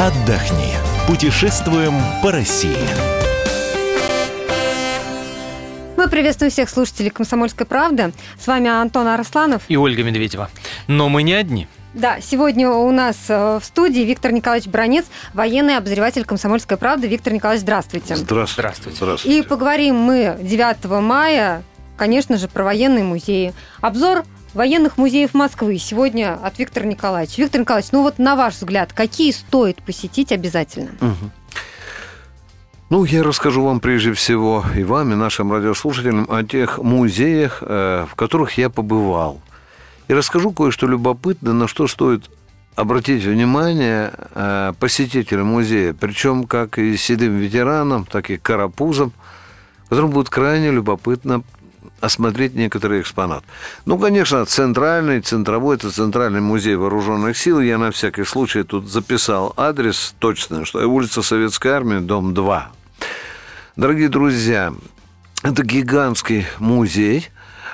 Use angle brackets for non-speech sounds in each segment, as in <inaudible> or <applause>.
отдохни. Путешествуем по России. Мы приветствуем всех слушателей «Комсомольской правды». С вами Антон Арасланов. И Ольга Медведева. Но мы не одни. Да, сегодня у нас э, в студии Виктор Николаевич Бронец, военный обозреватель «Комсомольской правды». Виктор Николаевич, здравствуйте. Здравствуйте. Здравствуйте. Здравствуйте. И поговорим мы 9 мая, конечно же, про военные музеи. Обзор военных музеев Москвы сегодня от Виктора Николаевича. Виктор Николаевич, ну вот на ваш взгляд, какие стоит посетить обязательно? Мгм. Ну, я расскажу вам прежде всего и вам, и нашим радиослушателям о тех музеях, э, в которых я побывал. И расскажу кое-что любопытное, на что стоит обратить внимание э, посетителям музея, причем как и седым ветеранам, так и карапузам, которым будет крайне любопытно осмотреть некоторые экспонаты. Ну, конечно, центральный, центровой, это центральный музей вооруженных сил. Я на всякий случай тут записал адрес точно, что улица Советской Армии, дом 2. Дорогие друзья, это гигантский музей.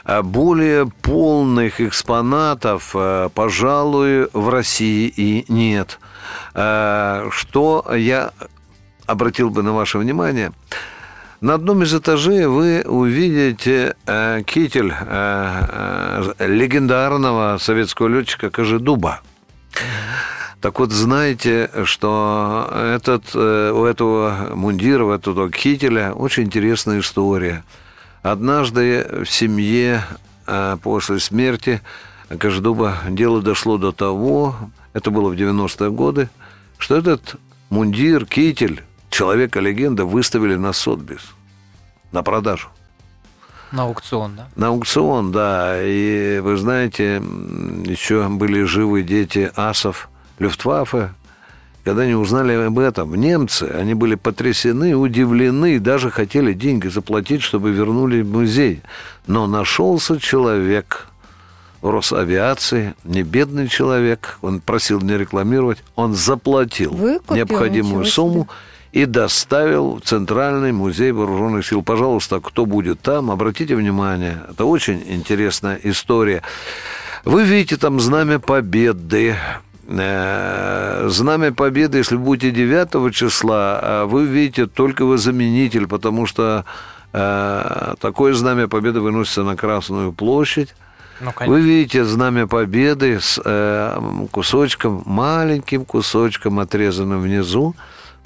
А Более полных экспонатов, э, пожалуй, в России и нет. Э, Что я обратил бы на ваше внимание – на одном из этажей вы увидите э, китель э, э, легендарного советского летчика Кожедуба. Так вот, знаете, что этот, э, у этого мундира, у этого кителя очень интересная история. Однажды в семье э, после смерти Кожедуба дело дошло до того, это было в 90-е годы, что этот мундир, китель человека-легенда выставили на Сотбис, на продажу. На аукцион, да? На аукцион, да. И вы знаете, еще были живы дети асов Люфтваффе. Когда они узнали об этом, немцы, они были потрясены, удивлены, и даже хотели деньги заплатить, чтобы вернули в музей. Но нашелся человек в Росавиации, не бедный человек, он просил не рекламировать, он заплатил Выкупил, необходимую ничего себе. И доставил в Центральный музей вооруженных сил. Пожалуйста, кто будет там, обратите внимание, это очень интересная история. Вы видите там знамя победы. Э, Знамя победы, если будете 9 числа, а вы видите только вы заменитель, потому что э, такое знамя победы выносится на Красную площадь. Ну, Вы видите знамя победы с э, кусочком, маленьким кусочком, отрезанным внизу,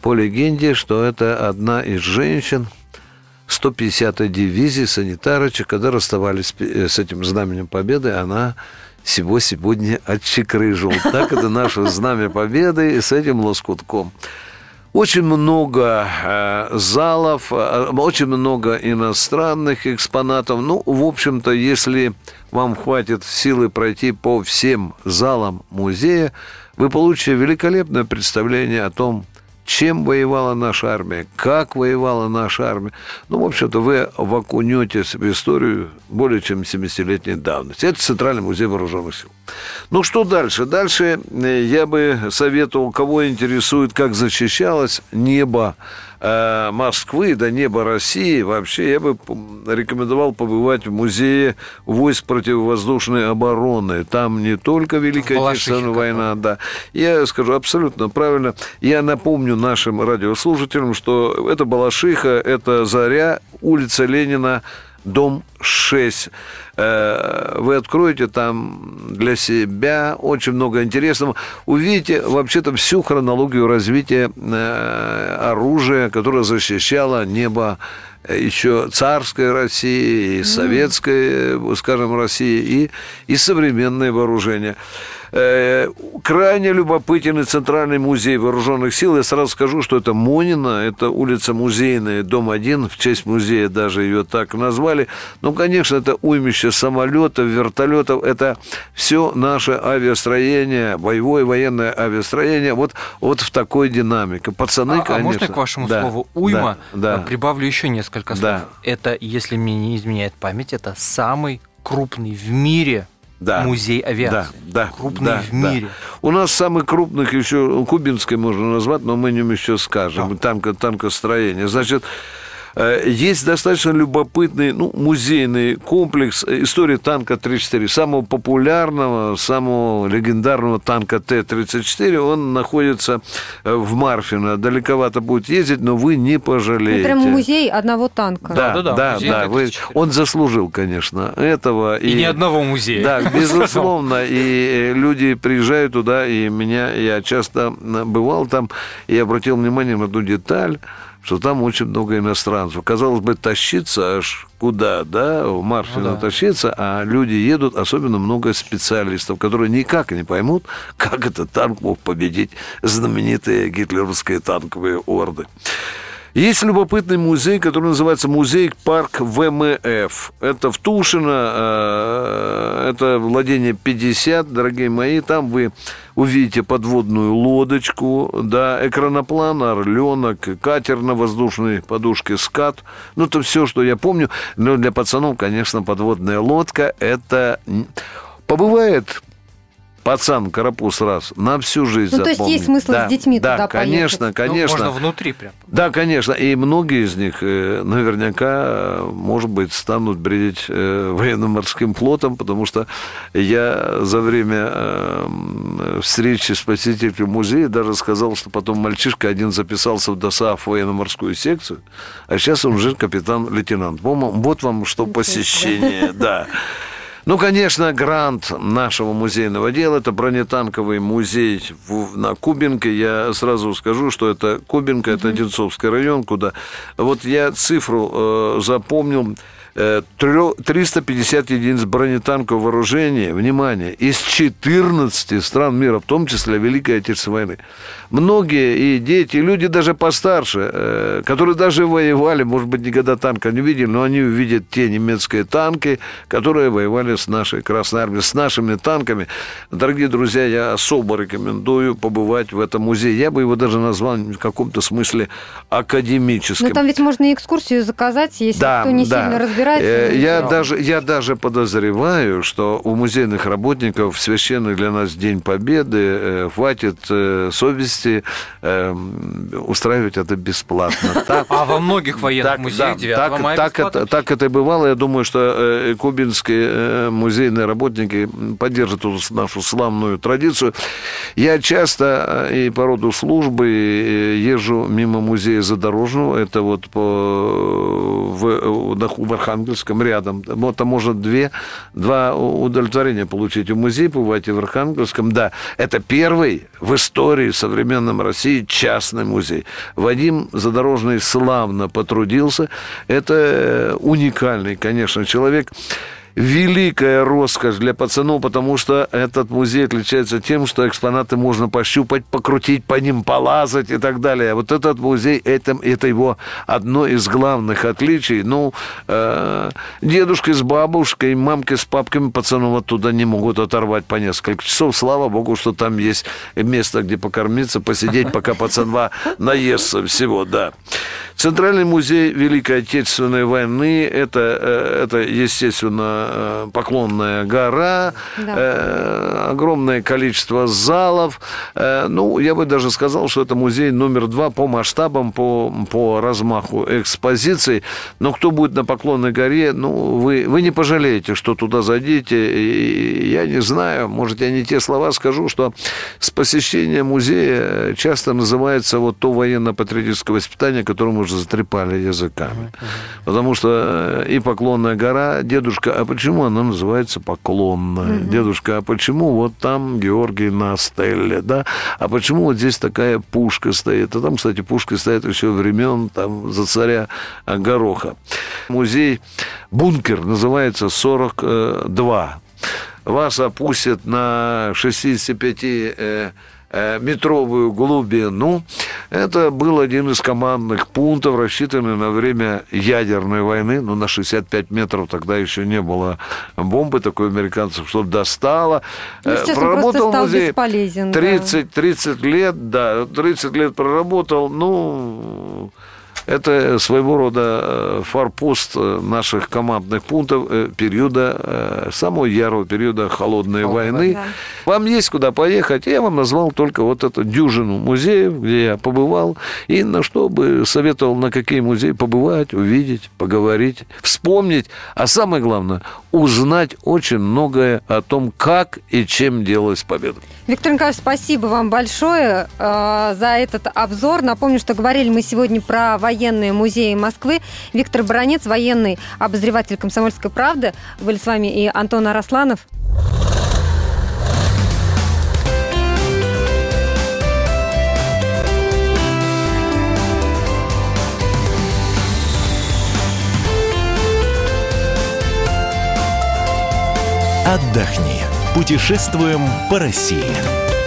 по легенде, что это одна из женщин 150-й дивизии санитарочек, когда расставались э, с этим знаменем победы, она всего сегодня отчекрыжила. Так это наше знамя победы и с этим лоскутком. Очень много э, залов, э, очень много иностранных экспонатов. Ну, в общем-то, если вам хватит силы пройти по всем залам музея, вы получите великолепное представление о том, чем воевала наша армия, как воевала наша армия. Ну, в общем-то, вы окунетесь в историю более чем 70-летней давности. Это Центральный музей вооруженных сил. Ну, что дальше? Дальше э, я бы советовал, кого интересует, как защищалось небо э, Москвы, да небо России, вообще я бы рекомендовал побывать в музее войск противовоздушной обороны. Там не только Великая Отечественная война, да. Я скажу абсолютно правильно. Я напомню нашим радиослушателям, что это Балашиха, это Заря, улица Ленина, дом 6. Э, Вы откроете там для себя очень много интересного. Увидите вообще-то всю хронологию развития э, оружия, которое защищало небо еще царской России, и советской, э, скажем, России, и, и современное вооружение. Э, Крайне любопытен и Центральный музей вооруженных сил. Я сразу скажу, что это Монина, это улица Музейная, дом 1, в честь музея даже ее так назвали. Ну, конечно, это уймище самолетов, вертолетов, это все наше авиастроение, боевое военное авиастроение, вот, вот в такой динамике. Пацаны, а, а конечно. можно к вашему Да, слову уйма да, да. э, прибавлю еще несколько слов? Да. Это, если мне не изменяет память, это самый крупный в мире Да. музей авиации. Да, да, Крупный да, в да. мире. У нас самый крупных еще Кубинской можно назвать, но мы о нем еще скажем. Танко, танкостроение. Значит, Есть достаточно любопытный, ну, музейный комплекс э, истории танка 34, самого популярного, самого легендарного танка Т-34. Он находится э, в Марфино. Далековато будет ездить, но вы не Ну, пожалеете. прям музей одного танка. Да, Да-да-да, да, музей да. вы- Т-34. он заслужил, конечно, этого. И ни одного музея. Да, <laughs> безусловно. И э, люди приезжают туда, и меня, я часто э, бывал там, и обратил внимание на одну деталь, что там очень много иностранцев. Казалось бы, тащиться аж куда, да, в Марфино Ну да. тащиться, а люди едут, особенно много специалистов, которые никак не поймут, как этот танк мог победить знаменитые гитлеровские танковые орды. Есть любопытный музей, который называется музей-парк ВМФ. Это в Тушино, э, это владение 50, дорогие мои. Там вы увидите подводную лодочку, да, экраноплан, орленок, катер на воздушной подушке «Скат». Ну, это все, что я помню. Но для пацанов, конечно, подводная лодка – это... Побывает пацан карапуз раз на всю жизнь Ну, то есть запомнит. есть смысл да, с детьми да, туда конечно, поехать? Ну, конечно. можно внутри прям. Да, конечно. И многие из них э, наверняка, может быть, станут бредить э, военно-морским флотом, потому что я за время э, встречи с посетителем музея даже сказал, что потом мальчишка один записался в ДОСААФ военно-морскую секцию, а сейчас он уже капитан-лейтенант. Вот вам что посещение, да. <laughs> Ну, конечно, грант нашего музейного дела – это бронетанковый музей в- на Кубинке. Я сразу скажу, что это Кубинка, это Одинцовский район, куда... Вот я цифру э, запомнил. Э, трё- 350 единиц бронетанкового вооружения, внимание, из 14 стран мира, в том числе Великой Отечественной войны. Многие и дети, и люди даже постарше, э, которые даже воевали, может быть, никогда танка не видели, но они увидят те немецкие танки, которые воевали с нашей Красной Армией, с нашими танками. Дорогие друзья, я особо рекомендую побывать в этом музее. Я бы его даже назвал в каком-то смысле академическим. Ну, там ведь можно и экскурсию заказать, если кто не сильно разбирается. Э, Я Да. даже, я даже подозреваю, что у музейных работников в священный для нас День Победы э, хватит э, совести э, устраивать это бесплатно. <laughs> Так, А во многих военных так, музеях да, 9 так, мая так бесплатно это, так это и бывало. Я думаю, что кубинские музейные работники поддержат эту нашу славную традицию. Я часто и по роду службы езжу мимо музея Задорожного. Это вот по, в, на- в Архангельском рядом. Вот можно две, два удовлетворения получить. У музея побывать и в Архангельском. Да, это первый в истории современном России частный музей. Вадим Задорожный славно потрудился. Это э, уникальный, конечно, человек. Великая роскошь для пацанов, потому что этот музей отличается тем, что экспонаты можно пощупать, покрутить по ним, полазать и так далее. Вот этот музей, это, это его одно из главных отличий. Ну, э, дедушка с бабушкой, мамки с папками пацанов оттуда не могут оторвать по несколько часов. Слава богу, что там есть место, где покормиться, посидеть, <laughs> пока пацанва наестся всего, да. Центральный музей Великой Отечественной войны это, э, это естественно, Поклонная гора, Да. э, огромное количество залов. Э, Ну, я бы даже сказал, что это музей номер два по масштабам, по, по размаху экспозиций. Но кто будет на Поклонной горе, ну, вы, вы не пожалеете, что туда зайдите. И я не знаю, может, я не те слова скажу, что с посещения музея часто называется вот то военно-патриотическое воспитание, которое мы уже затрепали языками. Потому что э, и Поклонная гора, дедушка, почему она называется Поклонная? Дедушка, а почему вот там Георгий на стелле, да? А почему вот здесь такая пушка стоит? А там, кстати, пушка стоит еще времен там за царя э, Гороха. Музей «Бункер» называется 42 вас опустят на 65 э, э, метровую глубину. Это был один из командных пунктов, рассчитанный на время ядерной войны. Ну, на 65 метров тогда еще не было бомбы такой американцев, что достало. Ну, Э, сейчас он стал музей бесполезен. да. 30, 30 лет, да, 30 лет проработал, ну, Это своего рода э, форпост э, наших командных пунктов э, периода, самого ярого периода холодной Холодной, войны. да. Вам есть куда поехать. Я вам назвал только вот эту дюжину музеев, где я побывал. И на что бы советовал, на какие музеи побывать, увидеть, поговорить, вспомнить. А самое главное, узнать очень многое о том, как и чем делалась победа. Виктор Николаевич, спасибо вам большое э, за этот обзор. Напомню, что говорили мы сегодня про военные музеи Москвы. Виктор Баранец, военный обозреватель «Комсомольской правды». Были с вами и Антон Арасланов. Отдохни. Путешествуем по России.